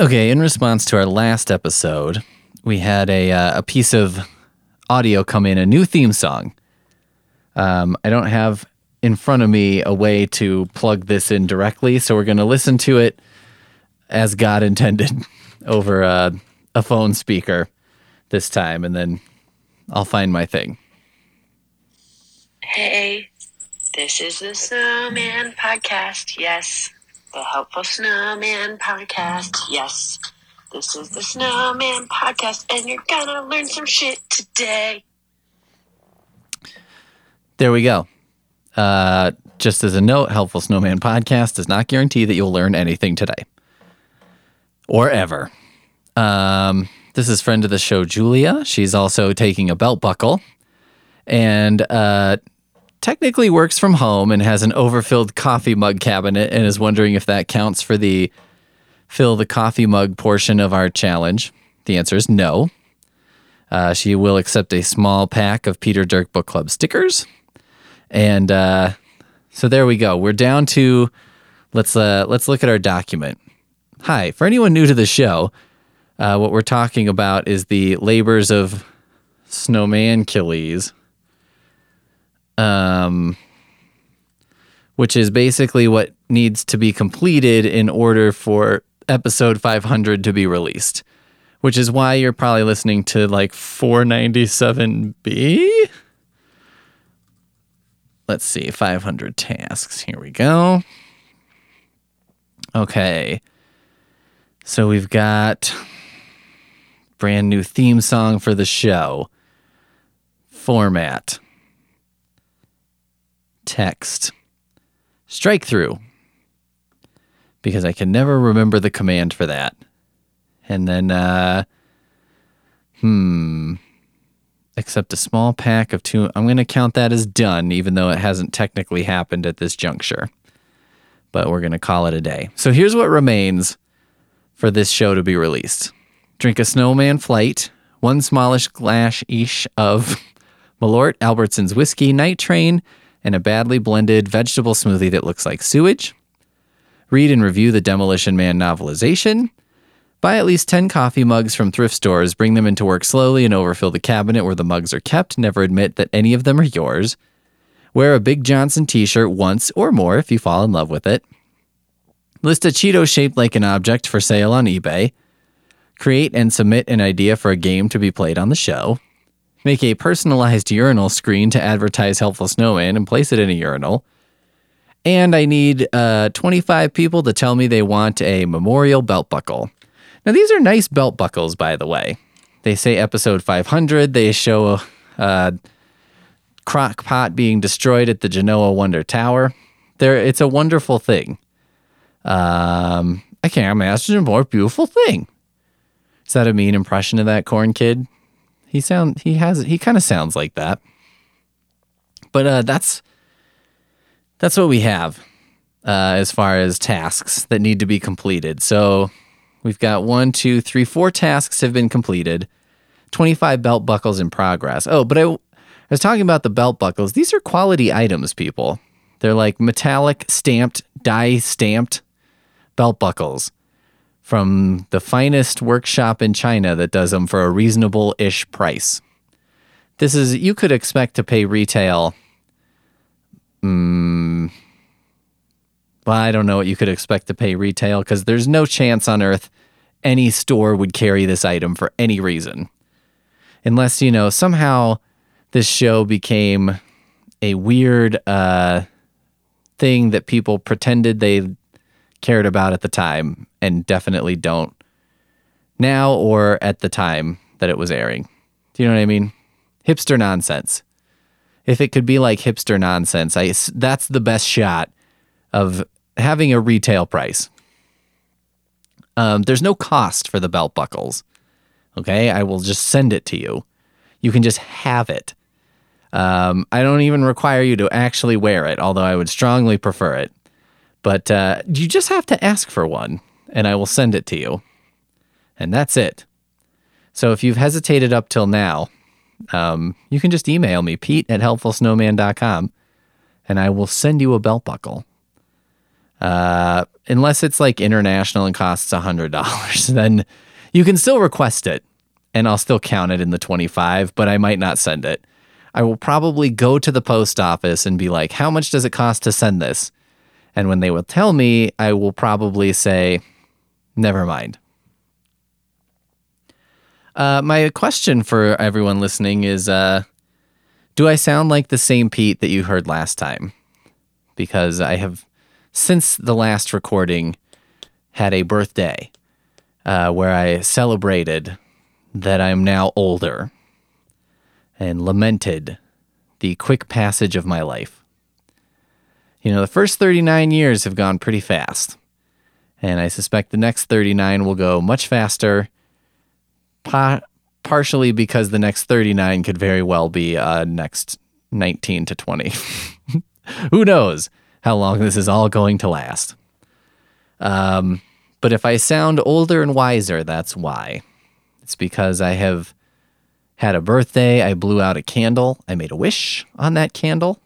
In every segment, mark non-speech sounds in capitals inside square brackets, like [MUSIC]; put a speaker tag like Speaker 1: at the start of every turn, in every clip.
Speaker 1: Okay, in response to our last episode, we had a uh, a piece of audio come in, a new theme song. Um, I don't have in front of me a way to plug this in directly, so we're going to listen to it as God [LAUGHS] intended over a, a phone speaker this time, and then I'll find my thing.
Speaker 2: Hey, this is the Snowman Podcast. Yes, the Helpful Snowman Podcast. Yes, this is the Snowman Podcast, and you're gonna learn some shit today.
Speaker 1: There we go. Uh, just as a note, Helpful Snowman Podcast does not guarantee that you'll learn anything today or ever. Um, this is friend of the show, Julia. She's also taking a belt buckle and uh, technically works from home and has an overfilled coffee mug cabinet and is wondering if that counts for the fill the coffee mug portion of our challenge. The answer is no. Uh, she will accept a small pack of Peter Dirk Book Club stickers. And uh, so there we go. We're down to let's uh, let's look at our document. Hi, for anyone new to the show, uh, what we're talking about is the labors of Snowman Achilles, um, which is basically what needs to be completed in order for episode 500 to be released. Which is why you're probably listening to like 497B. Let's see, 500 tasks. Here we go. Okay. So we've got brand new theme song for the show. Format. Text. Strike through. Because I can never remember the command for that. And then, uh, hmm. Except a small pack of two. I'm going to count that as done, even though it hasn't technically happened at this juncture. But we're going to call it a day. So here's what remains for this show to be released drink a snowman flight, one smallish glass each of [LAUGHS] Malort Albertson's whiskey night train, and a badly blended vegetable smoothie that looks like sewage. Read and review the Demolition Man novelization. Buy at least 10 coffee mugs from thrift stores, bring them into work slowly, and overfill the cabinet where the mugs are kept. Never admit that any of them are yours. Wear a Big Johnson t shirt once or more if you fall in love with it. List a Cheeto shaped like an object for sale on eBay. Create and submit an idea for a game to be played on the show. Make a personalized urinal screen to advertise Helpful Snowman and place it in a urinal. And I need uh, 25 people to tell me they want a memorial belt buckle. Now, these are nice belt buckles, by the way. They say episode 500. They show uh, crock pot being destroyed at the Genoa Wonder Tower. There, it's a wonderful thing. Um, I can't imagine a more beautiful thing. Is that a mean impression of that corn kid? He sound he has he kind of sounds like that. But uh, that's that's what we have uh, as far as tasks that need to be completed. So we've got one, two, three, four tasks have been completed. Twenty-five belt buckles in progress. Oh, but I, I was talking about the belt buckles. These are quality items, people. They're like metallic stamped, die stamped belt buckles from the finest workshop in China that does them for a reasonable ish price. This is, you could expect to pay retail. Mm, well, I don't know what you could expect to pay retail because there's no chance on earth any store would carry this item for any reason. Unless, you know, somehow this show became a weird uh, thing that people pretended they cared about at the time and definitely don't now or at the time that it was airing. Do you know what I mean? Hipster nonsense. If it could be like hipster nonsense, I that's the best shot of having a retail price. Um, there's no cost for the belt buckles. Okay, I will just send it to you. You can just have it. Um, I don't even require you to actually wear it, although I would strongly prefer it. But uh, you just have to ask for one, and I will send it to you. And that's it. So if you've hesitated up till now, um, you can just email me, pete at helpfulsnowman.com, and I will send you a belt buckle. Uh, unless it's like international and costs $100, [LAUGHS] then you can still request it and I'll still count it in the 25, but I might not send it. I will probably go to the post office and be like, how much does it cost to send this? And when they will tell me, I will probably say, never mind. Uh, my question for everyone listening is uh, Do I sound like the same Pete that you heard last time? Because I have, since the last recording, had a birthday uh, where I celebrated that I'm now older and lamented the quick passage of my life. You know, the first 39 years have gone pretty fast, and I suspect the next 39 will go much faster, pa- partially because the next 39 could very well be uh, next 19 to 20. [LAUGHS] Who knows how long this is all going to last? Um, but if I sound older and wiser, that's why. It's because I have had a birthday. I blew out a candle. I made a wish on that candle,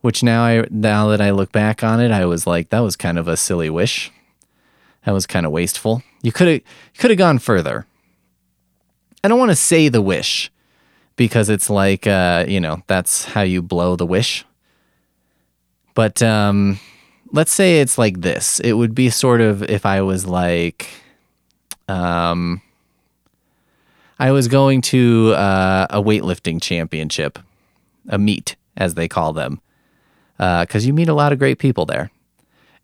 Speaker 1: which now I now that I look back on it, I was like, that was kind of a silly wish. That was kind of wasteful. You could have could have gone further. I don't want to say the wish because it's like uh, you know that's how you blow the wish. But um, let's say it's like this. It would be sort of if I was like, um, I was going to uh, a weightlifting championship, a meet, as they call them, because uh, you meet a lot of great people there.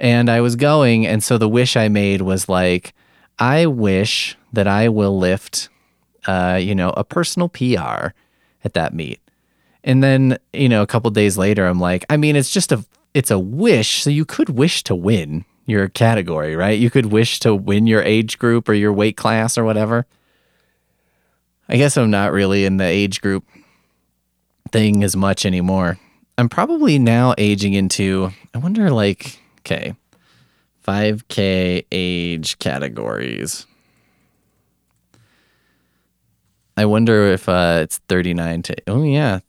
Speaker 1: And I was going, and so the wish I made was like, I wish that I will lift, uh, you know, a personal PR at that meet. And then, you know, a couple days later, I'm like, I mean, it's just a, it's a wish. So you could wish to win your category, right? You could wish to win your age group or your weight class or whatever. I guess I'm not really in the age group thing as much anymore. I'm probably now aging into, I wonder, like, okay, 5K age categories. I wonder if uh, it's 39 to, oh, yeah,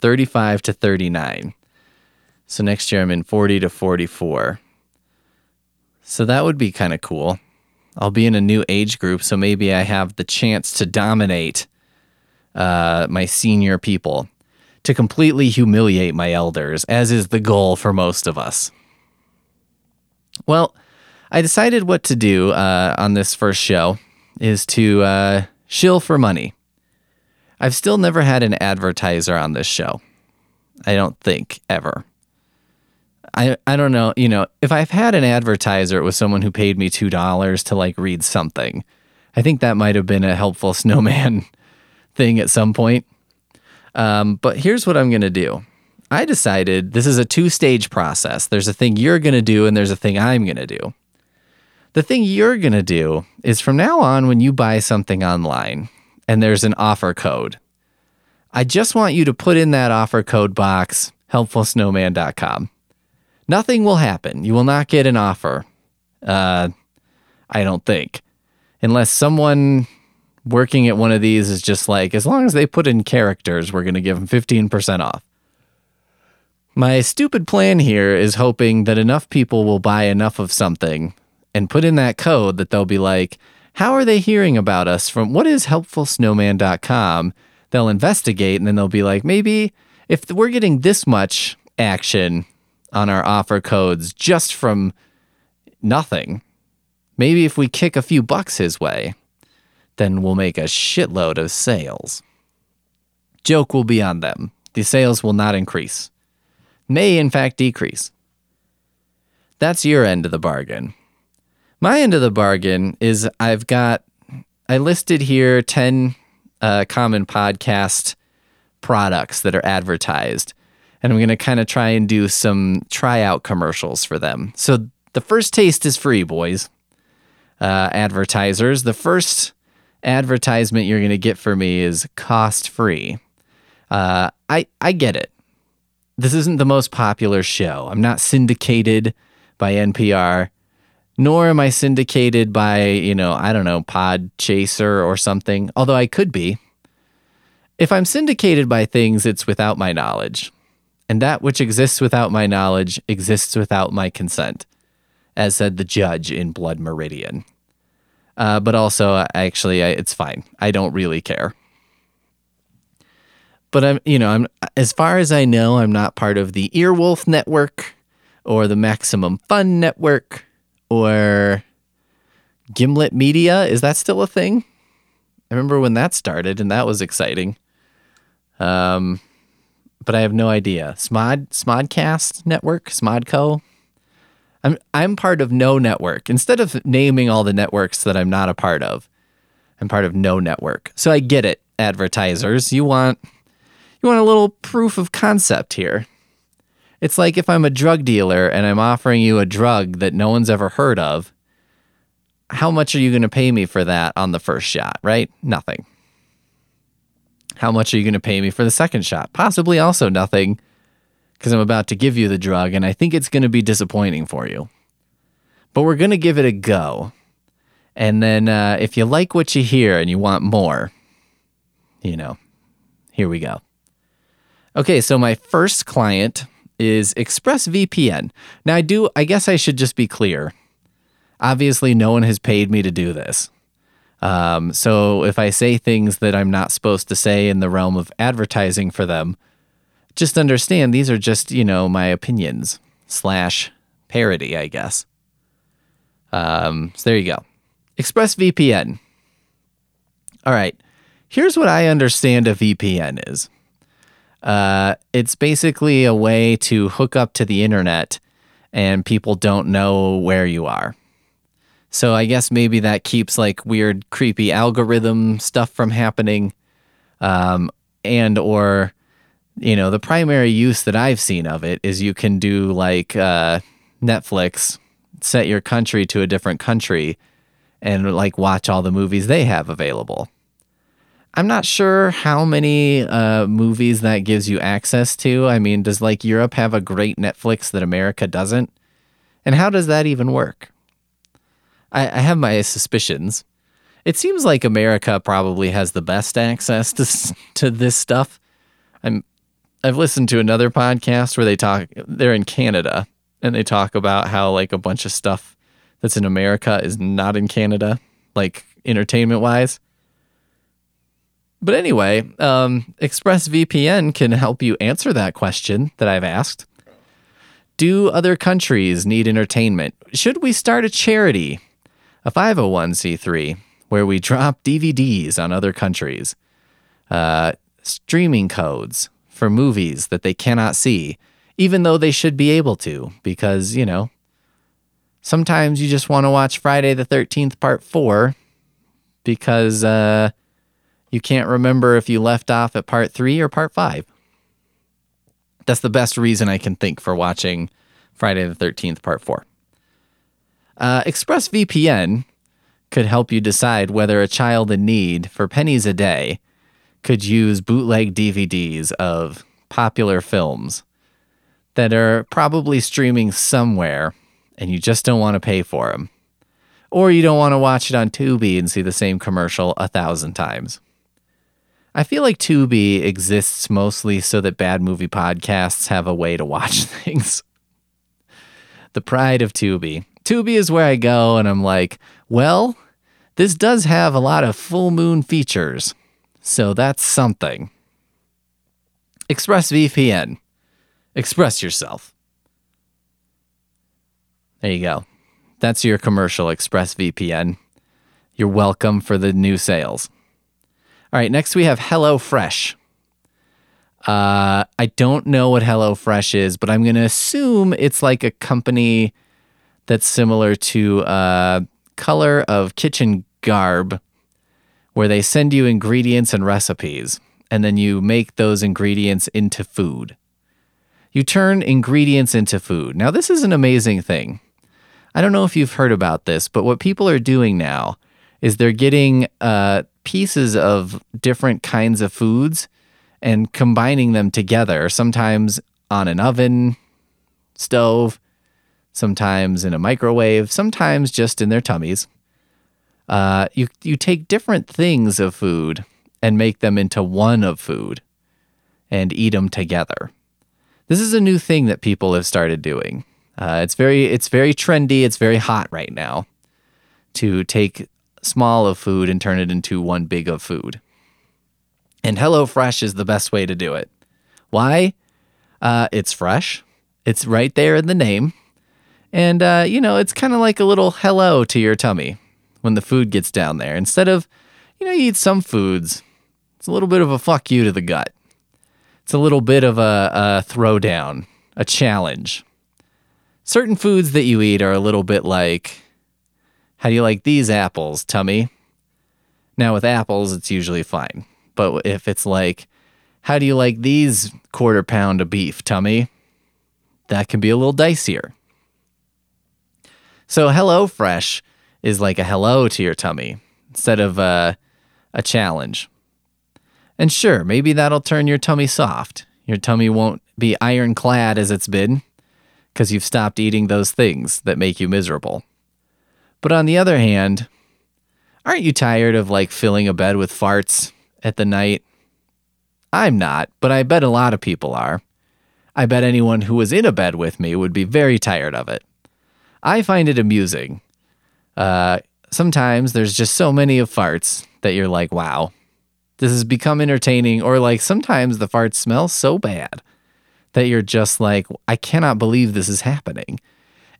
Speaker 1: 35 to 39. So next year I'm in 40 to 44. So that would be kind of cool. I'll be in a new age group, so maybe I have the chance to dominate uh, my senior people, to completely humiliate my elders, as is the goal for most of us. Well, I decided what to do uh, on this first show is to uh, shill for money. I've still never had an advertiser on this show. I don't think ever. I, I don't know, you know, if I've had an advertiser, it was someone who paid me $2 to like read something. I think that might have been a helpful snowman [LAUGHS] thing at some point. Um, but here's what I'm going to do. I decided this is a two stage process. There's a thing you're going to do, and there's a thing I'm going to do. The thing you're going to do is from now on, when you buy something online and there's an offer code, I just want you to put in that offer code box, helpfulsnowman.com. Nothing will happen. You will not get an offer. Uh, I don't think. Unless someone working at one of these is just like, as long as they put in characters, we're going to give them 15% off. My stupid plan here is hoping that enough people will buy enough of something and put in that code that they'll be like, how are they hearing about us from what is helpfulsnowman.com? They'll investigate and then they'll be like, maybe if we're getting this much action on our offer codes just from nothing, maybe if we kick a few bucks his way, then we'll make a shitload of sales. Joke will be on them. The sales will not increase, may in fact decrease. That's your end of the bargain. My end of the bargain is I've got, I listed here 10 uh, common podcast products that are advertised. And I'm going to kind of try and do some tryout commercials for them. So the first taste is free, boys. Uh, advertisers. The first advertisement you're going to get for me is cost free. Uh, I I get it. This isn't the most popular show. I'm not syndicated by NPR, nor am I syndicated by you know I don't know Podchaser or something. Although I could be. If I'm syndicated by things, it's without my knowledge, and that which exists without my knowledge exists without my consent. as said the judge in Blood Meridian. Uh, but also, actually, I, it's fine. I don't really care. But I'm, you know, I'm as far as I know, I'm not part of the Earwolf Network or the Maximum Fun Network or Gimlet Media. Is that still a thing? I remember when that started, and that was exciting. Um, but I have no idea. Smod Smodcast Network, Smodco. I'm I'm part of no network. Instead of naming all the networks that I'm not a part of, I'm part of no network. So I get it, advertisers. You want you want a little proof of concept here. It's like if I'm a drug dealer and I'm offering you a drug that no one's ever heard of, how much are you going to pay me for that on the first shot, right? Nothing. How much are you going to pay me for the second shot? Possibly also nothing because I'm about to give you the drug and I think it's going to be disappointing for you. But we're going to give it a go. And then uh, if you like what you hear and you want more, you know, here we go. Okay, so my first client is ExpressVPN. Now, I do, I guess I should just be clear. Obviously, no one has paid me to do this. Um, so if I say things that I'm not supposed to say in the realm of advertising for them, just understand these are just, you know, my opinions slash parody, I guess. Um, so there you go. ExpressVPN. All right. Here's what I understand a VPN is. Uh, it's basically a way to hook up to the internet and people don't know where you are. So I guess maybe that keeps like weird, creepy algorithm stuff from happening. Um, and or, you know, the primary use that I've seen of it is you can do like uh, Netflix, set your country to a different country and like watch all the movies they have available. I'm not sure how many uh, movies that gives you access to. I mean, does like Europe have a great Netflix that America doesn't? And how does that even work? I, I have my suspicions. It seems like America probably has the best access to to this stuff. I'm I've listened to another podcast where they talk they're in Canada and they talk about how like a bunch of stuff that's in America is not in Canada, like entertainment wise. But anyway, um, ExpressVPN can help you answer that question that I've asked. Do other countries need entertainment? Should we start a charity a 501c3 where we drop DVDs on other countries, uh, streaming codes for movies that they cannot see, even though they should be able to, because, you know, sometimes you just want to watch Friday the 13th, part four, because uh, you can't remember if you left off at part three or part five. That's the best reason I can think for watching Friday the 13th, part four. Uh, ExpressVPN could help you decide whether a child in need for pennies a day could use bootleg DVDs of popular films that are probably streaming somewhere and you just don't want to pay for them. Or you don't want to watch it on Tubi and see the same commercial a thousand times. I feel like Tubi exists mostly so that bad movie podcasts have a way to watch [LAUGHS] things. the pride of Tubi. Tubi is where I go and I'm like, well, this does have a lot of full moon features. So that's something. ExpressVPN. Express yourself. There you go. That's your commercial, ExpressVPN. You're welcome for the new sales. All right, next we have HelloFresh. Uh, I don't know what HelloFresh is, but I'm going to assume it's like a company that's similar to uh, Color of Kitchen Garb, where they send you ingredients and recipes, and then you make those ingredients into food. You turn ingredients into food. Now, this is an amazing thing. I don't know if you've heard about this, but what people are doing now is they're getting uh, pieces of different kinds of foods and combining them together, sometimes on an oven stove, sometimes in a microwave, sometimes just in their tummies. Uh, you you take different things of food and make them into one of food, and eat them together. This is a new thing that people have started doing. Uh, it's very it's very trendy. It's very hot right now to take small of food and turn it into one big of food. And HelloFresh is the best way to do it. Why? Uh, it's fresh. It's right there in the name. And, uh, you know, it's kind of like a little hello to your tummy when the food gets down there. Instead of, you know, you eat some foods, it's a little bit of a fuck you to the gut. It's a little bit of a, a throwdown, a challenge. Certain foods that you eat are a little bit like, how do you like these apples, tummy? Now, with apples, it's usually fine. But if it's like, how do you like these quarter pound of beef, tummy? That can be a little dicier. So, HelloFresh is like a hello to your tummy instead of a, a challenge. And sure, maybe that'll turn your tummy soft. Your tummy won't be ironclad as it's been because you've stopped eating those things that make you miserable. But on the other hand, aren't you tired of like filling a bed with farts at the night? I'm not, but I bet a lot of people are. I bet anyone who was in a bed with me would be very tired of it. I find it amusing. Uh, sometimes there's just so many of farts that you're like, wow, this has become entertaining. Or like sometimes the farts smell so bad that you're just like, I cannot believe this is happening.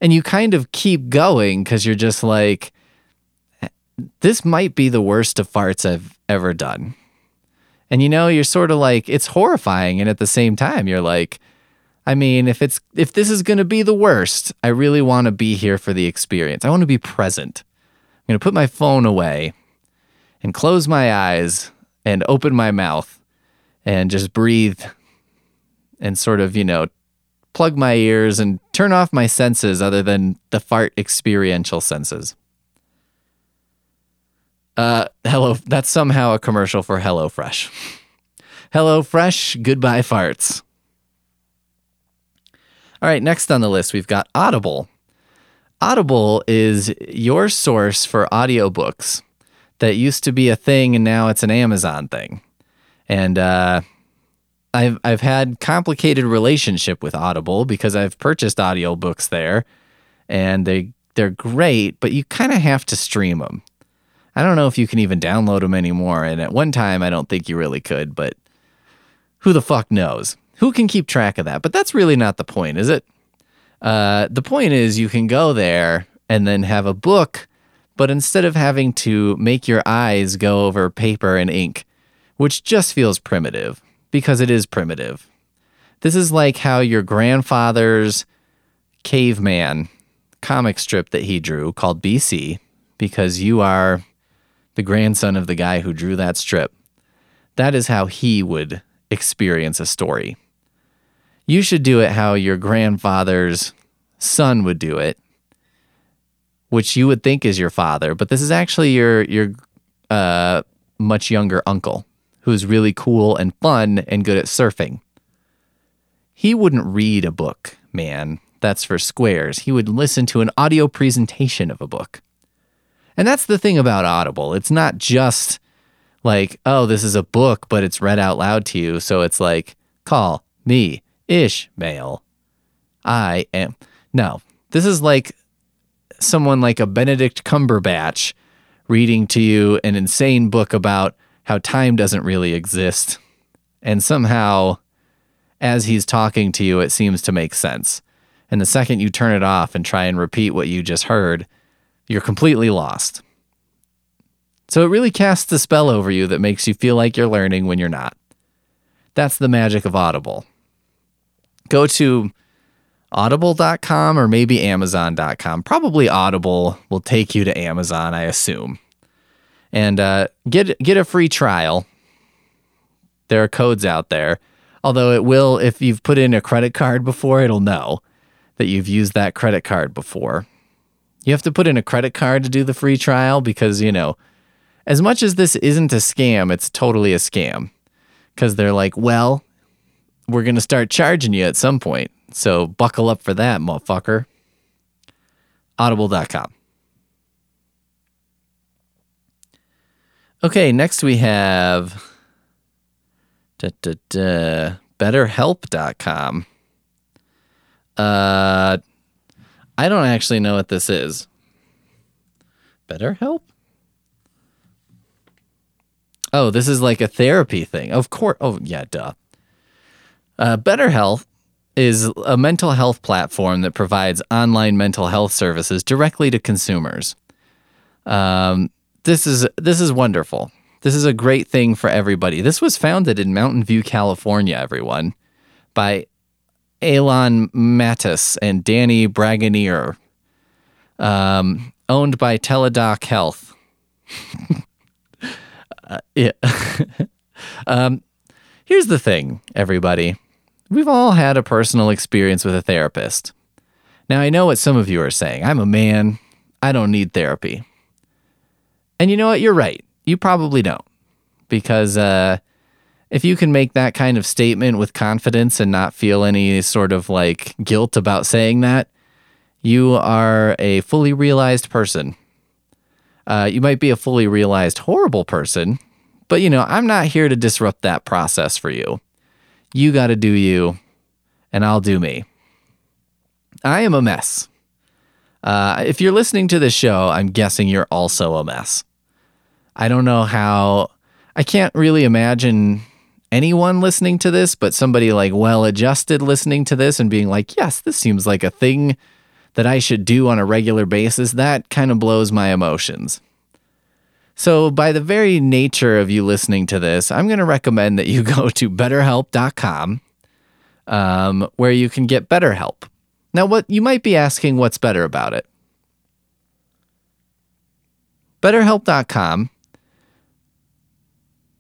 Speaker 1: And you kind of keep going because you're just like, this might be the worst of farts I've ever done. And you know, you're sort of like, it's horrifying. And at the same time, you're like, I mean, if it's if this is going to be the worst, I really want to be here for the experience. I want to be present. I'm going to put my phone away and close my eyes and open my mouth and just breathe and sort of, you know, plug my ears and turn off my senses other than the fart experiential senses. Uh, hello, that's somehow a commercial for HelloFresh. HelloFresh, goodbye farts. All right, next on the list, we've got Audible. Audible is your source for audiobooks that used to be a thing and now it's an Amazon thing. And uh, I've I've had complicated relationship with Audible because I've purchased audiobooks there and they they're great, but you kind of have to stream them. I don't know if you can even download them anymore and at one time I don't think you really could, but who the fuck knows? Who can keep track of that? But that's really not the point, is it? Uh, the point is you can go there and then have a book, but instead of having to make your eyes go over paper and ink, which just feels primitive because it is primitive. This is like how your grandfather's caveman comic strip that he drew called BC, because you are the grandson of the guy who drew that strip. That is how he would experience a story. You should do it how your grandfather's son would do it, which you would think is your father, but this is actually your your uh, much younger uncle who's really cool and fun and good at surfing. He wouldn't read a book, man. That's for squares. He would listen to an audio presentation of a book. And that's the thing about Audible. It's not just like, oh, this is a book, but it's read out loud to you. So it's like, call me Ishmael. I am. No, this is like someone like a Benedict Cumberbatch reading to you an insane book about how time doesn't really exist. And somehow, as he's talking to you, it seems to make sense. And the second you turn it off and try and repeat what you just heard, you're completely lost. So it really casts a spell over you that makes you feel like you're learning when you're not. That's the magic of Audible. Go to audible.com or maybe amazon.com. Probably Audible will take you to Amazon, I assume. And uh, get get a free trial. There are codes out there. Although it will if you've put in a credit card before, it'll know that you've used that credit card before. You have to put in a credit card to do the free trial because, you know, as much as this isn't a scam, it's totally a scam. Because they're like, well, we're going to start charging you at some point. So buckle up for that, motherfucker. Audible.com. Okay, next we have da, da, da, BetterHelp.com. Uh, I don't actually know what this is. BetterHelp? Oh, this is like a therapy thing. Of course. Oh, yeah, duh. Uh, BetterHelp is a mental health platform that provides online mental health services directly to consumers. Um, this is this is wonderful. This is a great thing for everybody. This was founded in Mountain View, California. Everyone, by Alon Matas and Danny Bragonier, um, owned by Teladoc Health. [LAUGHS] uh, yeah. [LAUGHS] um, here's the thing, everybody. We've all had a personal experience with a therapist. Now, I know what some of you are saying. I'm a man. I don't need therapy. And you know what? You're right. You probably don't. Because uh, if you can make that kind of statement with confidence and not feel any sort of like guilt about saying that, you are a fully realized person. Uh, you might be a fully realized horrible person, but you know, I'm not here to disrupt that process for you. You got to do you, and I'll do me. I am a mess. Uh, if you're listening to this show, I'm guessing you're also a mess. I don't know how, I can't really imagine anyone listening to this, but somebody like well adjusted listening to this and being like, yes, this seems like a thing that I should do on a regular basis. That kind of blows my emotions. So, by the very nature of you listening to this, I'm going to recommend that you [LAUGHS] go to betterhelp.com um, where you can get better help. Now, what you might be asking, what's better about it? BetterHelp.com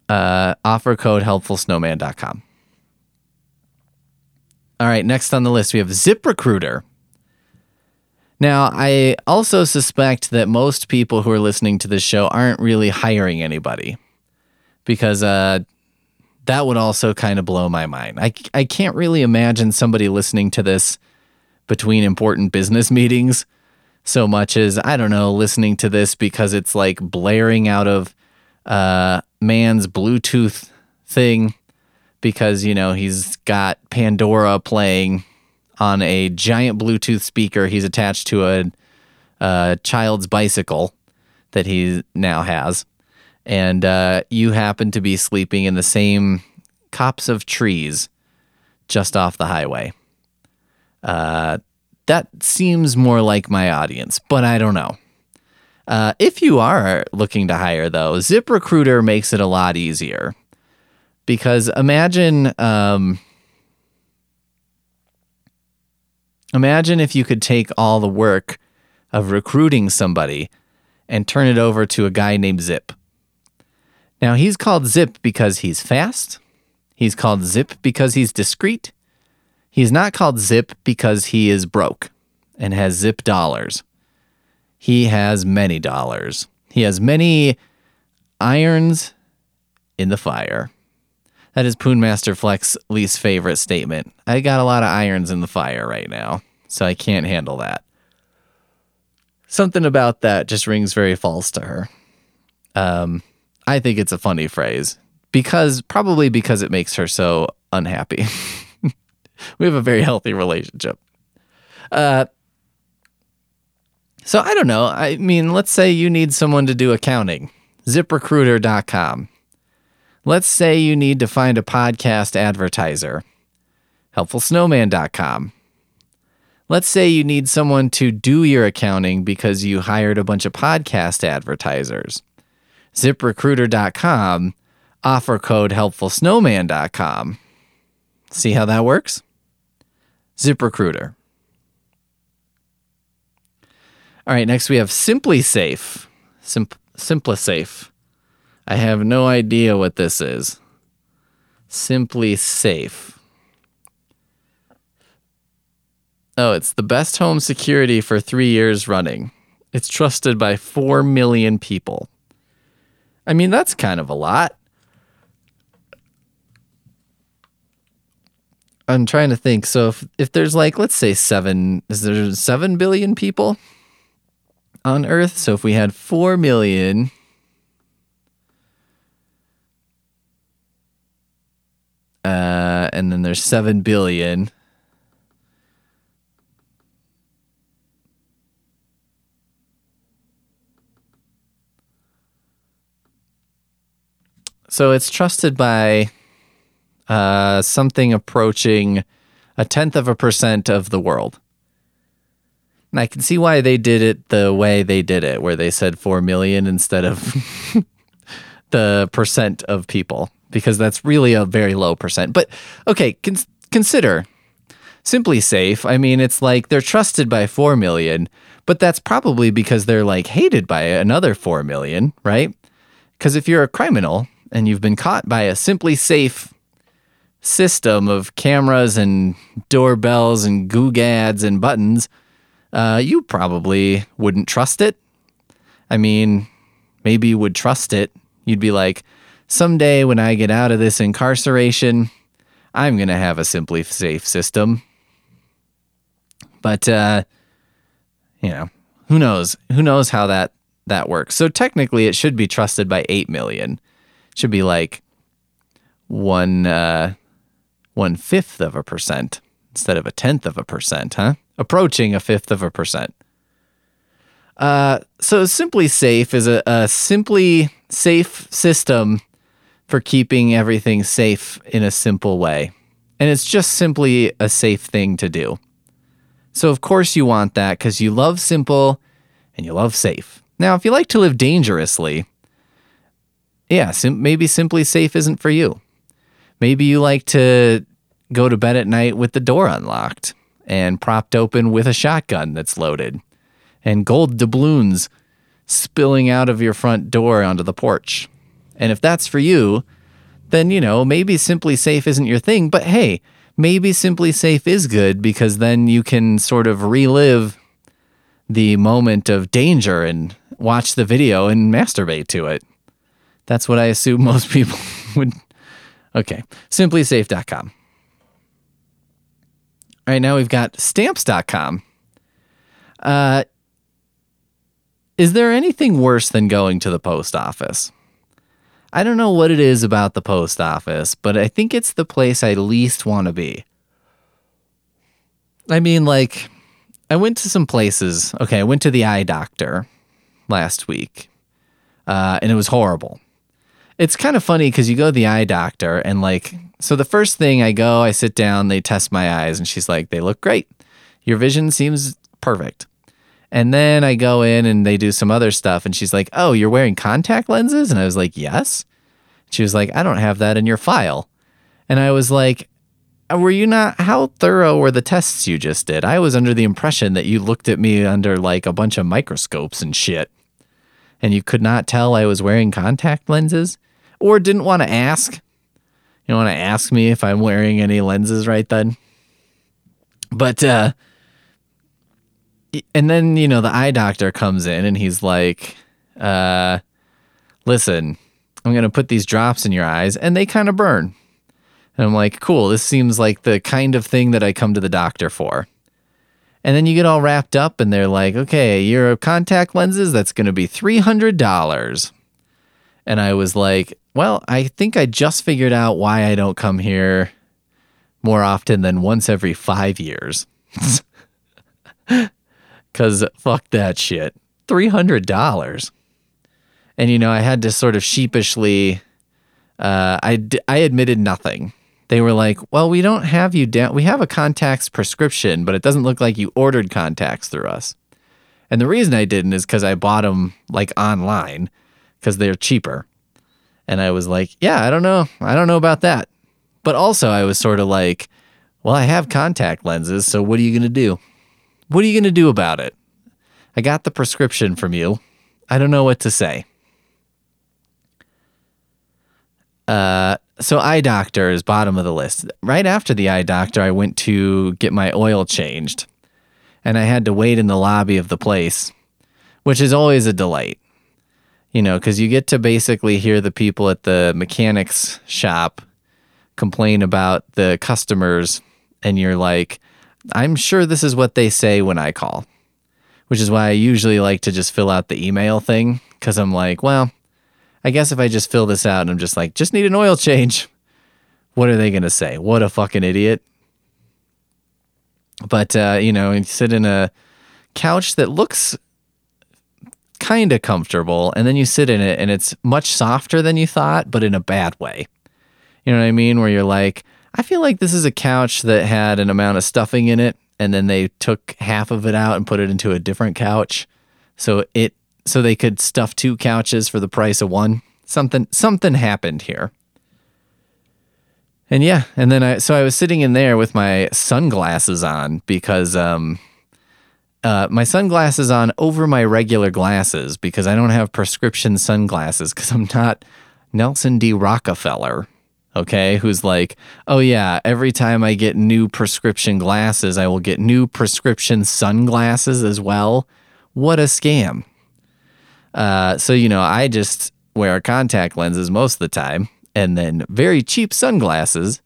Speaker 1: uh, offer code helpfulsnowman.com. All right, next on the list, we have ZipRecruiter. Now, I also suspect that most people who are listening to this show aren't really hiring anybody because uh, that would also kind of blow my mind. I, I can't really imagine somebody listening to this between important business meetings so much as, I don't know, listening to this because it's like blaring out of uh, man's Bluetooth thing because, you know, he's got Pandora playing on a giant Bluetooth speaker he's attached to a, a child's bicycle that he now has. And uh, you happen to be sleeping in the same copse of trees just off the highway. Uh, that seems more like my audience, but I don't know. Uh, if you are looking to hire, though, ZipRecruiter makes it a lot easier because imagine, um, imagine if you could take all the work of recruiting somebody and turn it over to a guy named Zip. Now he's called Zip because he's fast. He's called Zip because he's discreet. He's not called Zip because he is broke and has zip dollars. He has many dollars. He has many irons in the fire. That is Poon Master Flex's least favorite statement. I got a lot of irons in the fire right now, so I can't handle that. Something about that just rings very false to her. Um, I think it's a funny phrase because probably because it makes her so unhappy. [LAUGHS] we have a very healthy relationship. Uh, so I don't know. I mean, let's say you need someone to do accounting. ZipRecruiter.com. Let's say you need to find a podcast advertiser. HelpfulSnowman.com. Let's say you need someone to do your accounting because you hired a bunch of podcast advertisers. ZipRecruiter.com. Offer code HelpfulSnowman.com. See how that works? ZipRecruiter. All right, next we have SimpliSafe. Sim- SimpliSafe. I have no idea what this is. SimpliSafe. Oh, it's the best home security for three years running. It's trusted by 4 million people. I mean, that's kind of a lot. I'm trying to think. So if, if there's like, let's say seven, is there seven billion people on Earth? So if we had four million, Uh, and then there's 7 billion. So it's trusted by uh, something approaching a tenth of a percent of the world. And I can see why they did it the way they did it, where they said 4 million instead of [LAUGHS] the percent of people because that's really a very low percent. But okay, cons- consider SimpliSafe. I mean, it's like they're trusted by 4 million, but that's probably because they're like hated by another 4 million, right? Because if you're a criminal and you've been caught by a SimpliSafe system of cameras and doorbells and googads and buttons, uh, you probably wouldn't trust it. I mean, maybe you would trust it. You'd be like, someday when I get out of this incarceration, I'm going to have a SimpliSafe system. But, uh, you know, who knows? Who knows how that, that works? So technically, it should be trusted by 8 million. It should be like one, uh, one fifth of a percent instead of a tenth of a percent, huh? Approaching a fifth of a percent. Uh, so SimpliSafe is a, a simply safe system for keeping everything safe in a simple way. And it's just simply a safe thing to do. So, of course, you want that because you love simple and you love safe. Now, if you like to live dangerously, yeah, sim- maybe SimpliSafe isn't for you. Maybe you like to go to bed at night with the door unlocked and propped open with a shotgun that's loaded and gold doubloons spilling out of your front door onto the porch. And if that's for you, then, you know, maybe SimpliSafe isn't your thing, but hey, maybe SimpliSafe is good because then you can sort of relive the moment of danger and watch the video and masturbate to it. That's what I assume [LAUGHS] most people would. Okay, simplisafe.com. All right, now we've got stamps.com. Uh, is there anything worse than going to the post office? I don't know what it is about the post office, but I think it's the place I least want to be. I mean, like, I went to some places. Okay, I went to the eye doctor last week, uh, and it was horrible. It's kind of funny because you go to the eye doctor, and like, so the first thing I go, I sit down, they test my eyes, and she's like, they look great. Your vision seems perfect. And then I go in and they do some other stuff. And she's like, Oh, you're wearing contact lenses? And I was like, Yes. She was like, I don't have that in your file. And I was like, Were you not? How thorough were the tests you just did? I was under the impression that you looked at me under like a bunch of microscopes and shit. And you could not tell I was wearing contact lenses or didn't want to ask. You don't want to ask me if I'm wearing any lenses right then? But, uh, and then you know the eye doctor comes in and he's like uh listen i'm gonna put these drops in your eyes and they kind of burn. And i'm like cool this seems like the kind of thing that i come to the doctor for. And then you get all wrapped up and they're like okay your contact lenses that's gonna be $300 and i was like well i think i just figured out why i don't come here more often than once every five years [LAUGHS] Cause fuck that shit. Three hundred dollars. And you know, I had to sort of sheepishly uh, I, admitted nothing. They were like, "Well, we don't have you down. We have a contacts prescription, but it doesn't look like you ordered contacts through us." And the reason I didn't is because I bought them like online because they're cheaper. And I was like, "Yeah, I don't know. I don't know about that." But also, I was sort of like, "Well, I have contact lenses, so what are you gonna do?" What are you going to do about it? I got the prescription from you. I don't know what to say. Uh, so eye doctor is bottom of the list. Right after the eye doctor, I went to get my oil changed, and I had to wait in the lobby of the place, which is always a delight. You know, because you get to basically hear the people at the mechanics shop complain about the customers, and you're like, I'm sure this is what they say when I call, which is why I usually like to just fill out the email thing because I'm like, well, I guess if I just fill this out and I'm just like, just need an oil change, [LAUGHS] what are they going to say? What a fucking idiot. But, uh, you know, you sit in a couch that looks kind of comfortable, and then you sit in it and it's much softer than you thought, but in a bad way. You know what I mean? Where you're like, I feel like this is a couch that had an amount of stuffing in it, and then they took half of it out and put it into a different couch, so it so they could stuff two couches for the price of one. Something something happened here. And yeah, and then I so I was sitting in there with my sunglasses on because um uh, my sunglasses on over my regular glasses because I don't have prescription sunglasses because I'm not Nelson D. Rockefeller, okay? Who's like, oh yeah, every time I get new prescription glasses, I will get new prescription sunglasses as well. What a scam. Uh, so, you know, I just wear contact lenses most of the time and then very cheap sunglasses.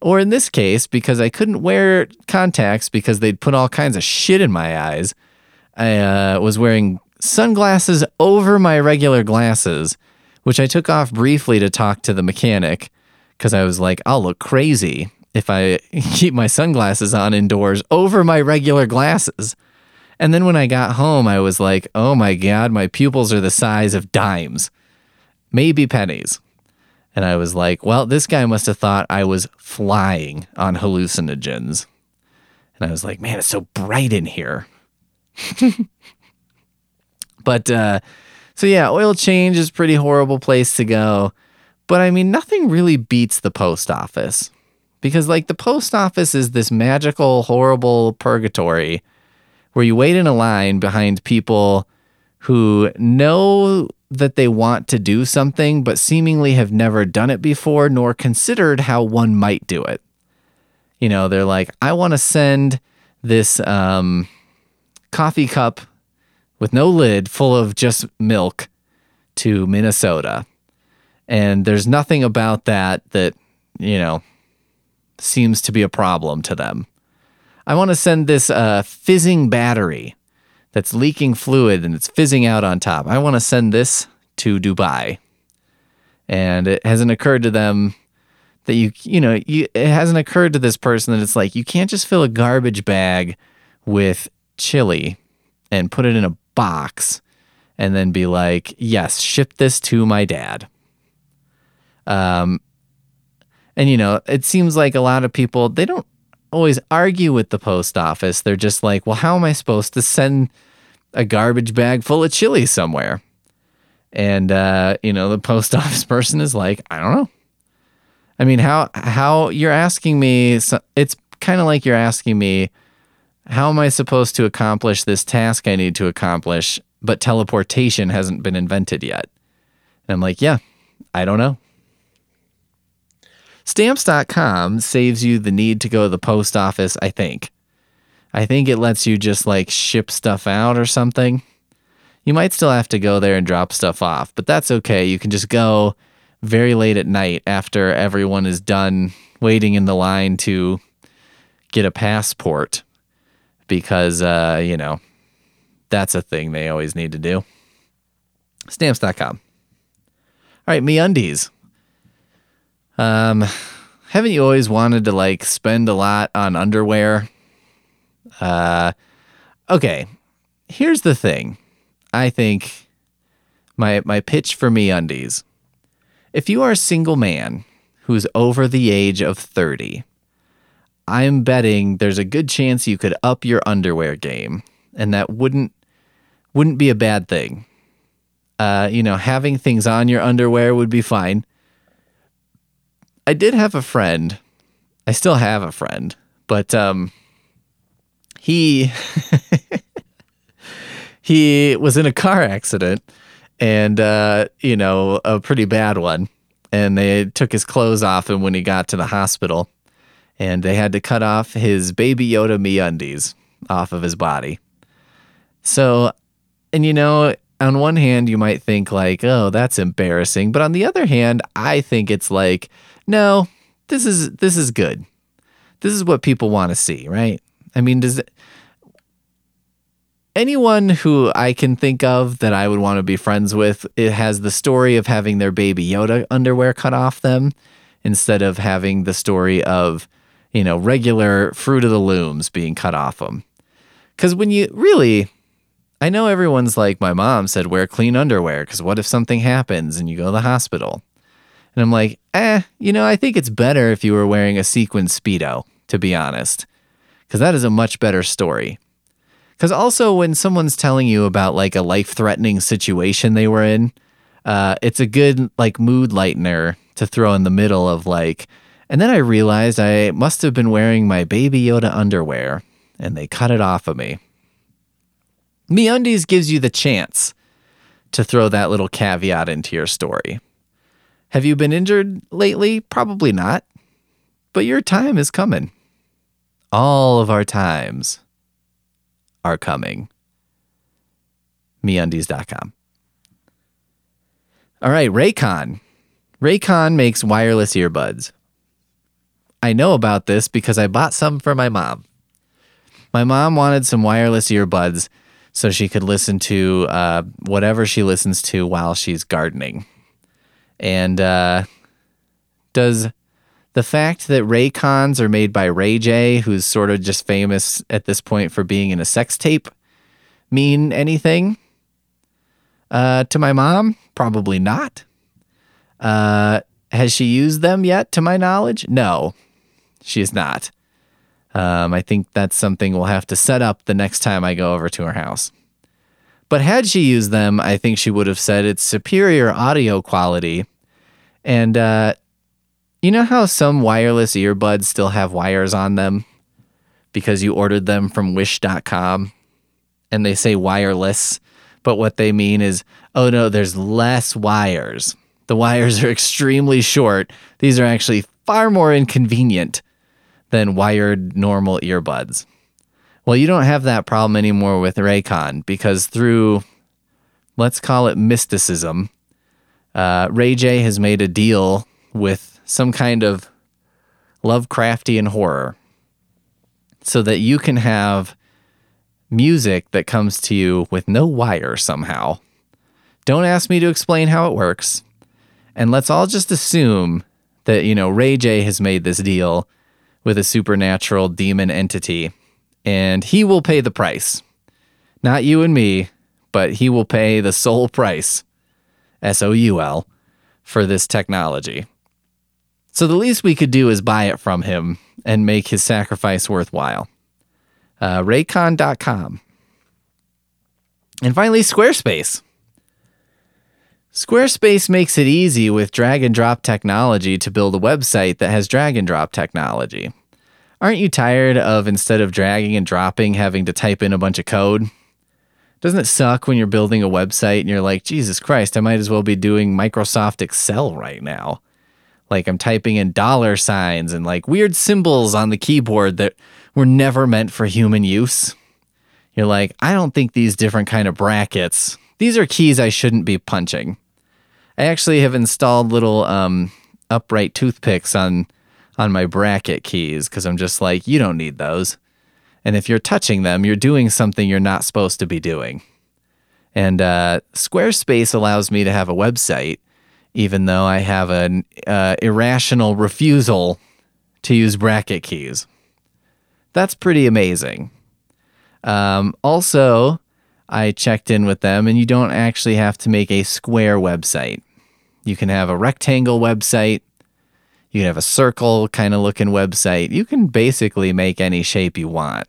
Speaker 1: Or in this case, because I couldn't wear contacts because they'd put all kinds of shit in my eyes, I uh, was wearing sunglasses over my regular glasses, which I took off briefly to talk to the mechanic because I was like, I'll look crazy if I [LAUGHS] keep my sunglasses on indoors over my regular glasses. And then when I got home, I was like, oh my God, my pupils are the size of dimes, maybe pennies. And I was like, well, this guy must have thought I was flying on hallucinogens. And I was like, man, it's so bright in here. [LAUGHS] but uh, so yeah, oil change is pretty horrible place to go. But I mean, nothing really beats the post office because like the post office is this magical, horrible purgatory where you wait in a line behind people who know that they want to do something, but seemingly have never done it before nor considered how one might do it. You know, they're like, I want to send this um, coffee cup with no lid full of just milk to Minnesota. And there's nothing about that that, you know, seems to be a problem to them. I want to send this uh, fizzing battery that's leaking fluid and it's fizzing out on top. I want to send this to Dubai. And it hasn't occurred to them that you, you know, you, it hasn't occurred to this person that it's like you can't just fill a garbage bag with chili and put it in a box and then be like, yes, ship this to my dad. Um, and you know, it seems like a lot of people, they don't always argue with the post office. They're just like, well, how am I supposed to send a garbage bag full of chili somewhere? And uh, you know, the post [LAUGHS] office person is like, I don't know. I mean, how how you're asking me? It's kind of like you're asking me, how am I supposed to accomplish this task I need to accomplish? But teleportation hasn't been invented yet. And I'm like, yeah, I don't know. Stamps.com saves you the need to go to the post office, I think. I think it lets you just like ship stuff out or something. You might still have to go there and drop stuff off, but that's okay. You can just go very late at night after everyone is done waiting in the line to get a passport because, uh, you know, that's a thing they always need to do. Stamps.com. All right, MeUndies. Um, haven't you always wanted to like spend a lot on underwear? Uh, okay. Here's the thing. I think my my pitch for MeUndies. If you are a single man who's over the age of 30, I'm betting there's a good chance you could up your underwear game, and that wouldn't wouldn't be a bad thing. Uh, you know, having things on your underwear would be fine. I did have a friend. I still have a friend, but um, he [LAUGHS] he was in a car accident, and uh, you know, a pretty bad one. And they took his clothes off him when he got to the hospital, and they had to cut off his baby Yoda MeUndies off of his body. So, and you know, on one hand, you might think like, oh, that's embarrassing, but on the other hand, I think it's like no, this is this is good. This is what people want to see, right? I mean, does it, anyone who I can think of that I would want to be friends with, it has the story of having their baby Yoda underwear cut off them instead of having the story of, you know, regular Fruit of the Looms being cut off them. Because when you really, I know everyone's like, my mom said, wear clean underwear because what if something happens and you go to the hospital? And I'm like, eh, you know, I think it's better if you were wearing a sequin Speedo, to be honest, because that is a much better story. Because also, when someone's telling you about like a life threatening situation they were in, uh, it's a good like mood lightener to throw in the middle of like, and then I realized I must have been wearing my Baby Yoda underwear and they cut it off of me. MeUndies gives you the chance to throw that little caveat into your story. Have you been injured lately? Probably not. But your time is coming. All of our times are coming. MeUndies.com. All right, Raycon. Raycon makes wireless earbuds. I know about this because I bought some for my mom. My mom wanted some wireless earbuds so she could listen to uh, whatever she listens to while she's gardening. And uh, does the fact that Raycons are made by Ray J, who's sort of just famous at this point for being in a sex tape, mean anything? Uh, to my mom, probably not. Uh, has she used them yet, to my knowledge? No, she is not. Um, I think that's something we'll have to set up the next time I go over to her house. But had she used them, I think she would have said it's superior audio quality. And uh, you know how some wireless earbuds still have wires on them because you ordered them from wish.com and they say wireless, but what they mean is, oh no, there's less wires. The wires are [LAUGHS] extremely short. These are actually far more inconvenient than wired normal earbuds. Well, you don't have that problem anymore with Raycon because through, let's call it mysticism, uh, Ray J has made a deal with some kind of Lovecraftian horror so that you can have music that comes to you with no wire somehow. Don't ask me to explain how it works. And let's all just assume that, you know, Ray J has made this deal with a supernatural demon entity, and he will pay the price. Not you and me, but he will pay the sole price, S O U L, for this technology. So the least we could do is buy it from him and make his sacrifice worthwhile. Uh, Raycon.com. And finally, Squarespace. Squarespace makes it easy with drag and drop technology to build a website that has drag and drop technology. Aren't you tired of instead of dragging and dropping having to type in a bunch of code? Doesn't it suck when you're building a website and you're like, Jesus Christ, I might as well be doing Microsoft Excel right now? Like I'm typing in dollar signs and like weird symbols on the keyboard that were never meant for human use. You're like, I don't think these different kind of brackets, these are keys I shouldn't be punching. I actually have installed little um, upright toothpicks on on my bracket keys because I'm just like, you don't need those. And if you're touching them, you're doing something you're not supposed to be doing. And uh, Squarespace allows me to have a website, even though I have an uh, irrational refusal to use bracket keys. That's pretty amazing. Um, also, I checked in with them, and you don't actually have to make a square website. You can have a rectangle website. You can have a circle kind of looking website. You can basically make any shape you want.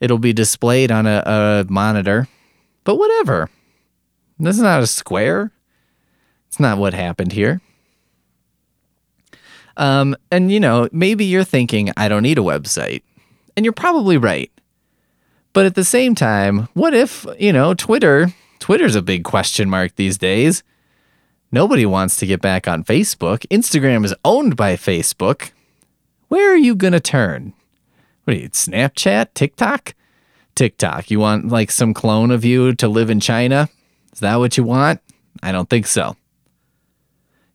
Speaker 1: It'll be displayed on a, a monitor, but whatever. This is not a square. It's not what happened here. Um, and you know, maybe you're thinking, I don't need a website. And you're probably right. But at the same time, what if, you know, Twitter, Twitter's a big question mark these days. Nobody wants to get back on Facebook. Instagram is owned by Facebook. Where are you going to turn? What do you, Snapchat? TikTok? TikTok. You want like some clone of you to live in China? Is that what you want? I don't think so.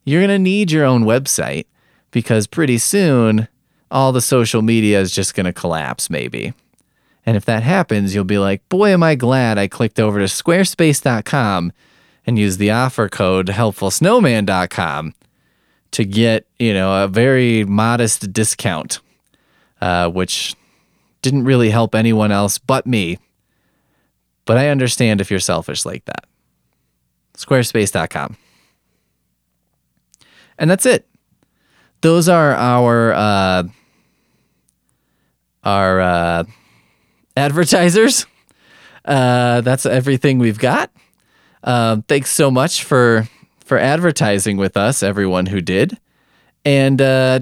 Speaker 1: You're going to need your own website because pretty soon all the social media is just going to collapse, maybe. And if that happens, you'll be like, boy, am I glad I clicked over to squarespace.com and use the offer code helpfulsnowman.com to get, you know, a very modest discount, uh, which didn't really help anyone else but me. But I understand if you're selfish like that. Squarespace.com. And that's it. Those are our uh, our uh, advertisers. Uh, that's everything we've got. Uh, thanks so much for for advertising with us, everyone who did. And uh,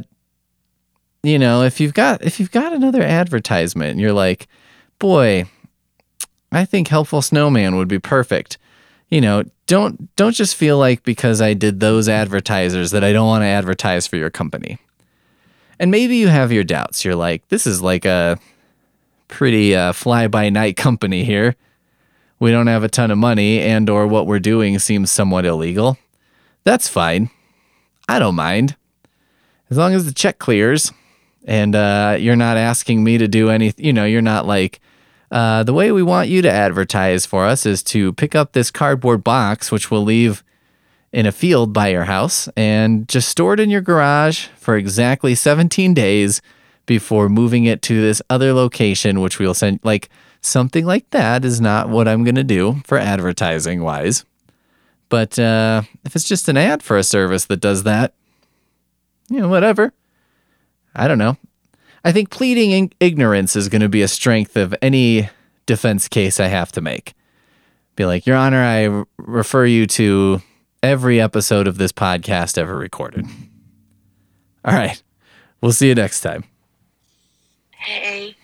Speaker 1: you know, if you've got if you've got another advertisement, and you're like, boy, I think helpful snowman would be perfect. You know, don't don't just feel like because I did those advertisers that I don't want to advertise for your company. And maybe you have your doubts. You're like, this is like a pretty uh, fly by night company here. We don't have a ton of money, and or what we're doing seems somewhat illegal. That's fine. I don't mind as long as the check clears and uh, you're not asking me to do anything. You know, you're not like. Uh, the way we want you to advertise for us is to pick up this cardboard box, which we'll leave in a field by your house, and just store it in your garage for exactly 17 days before moving it to this other location, which we'll send. Like something like that is not what I'm going to do for advertising wise. But uh, if it's just an ad for a service that does that, you know, whatever. I don't know. I think pleading in- ignorance is going to be a strength of any defense case I have to make. Be like, Your Honor, I refer you to every episode of this podcast ever recorded. All right. We'll see you next time.
Speaker 2: Hey,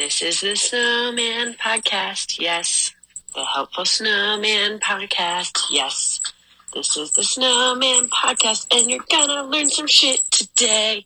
Speaker 2: this is the Snowman Podcast. Yes, the Helpful Snowman Podcast. Yes, this is the Snowman Podcast, and you're gonna learn some shit today.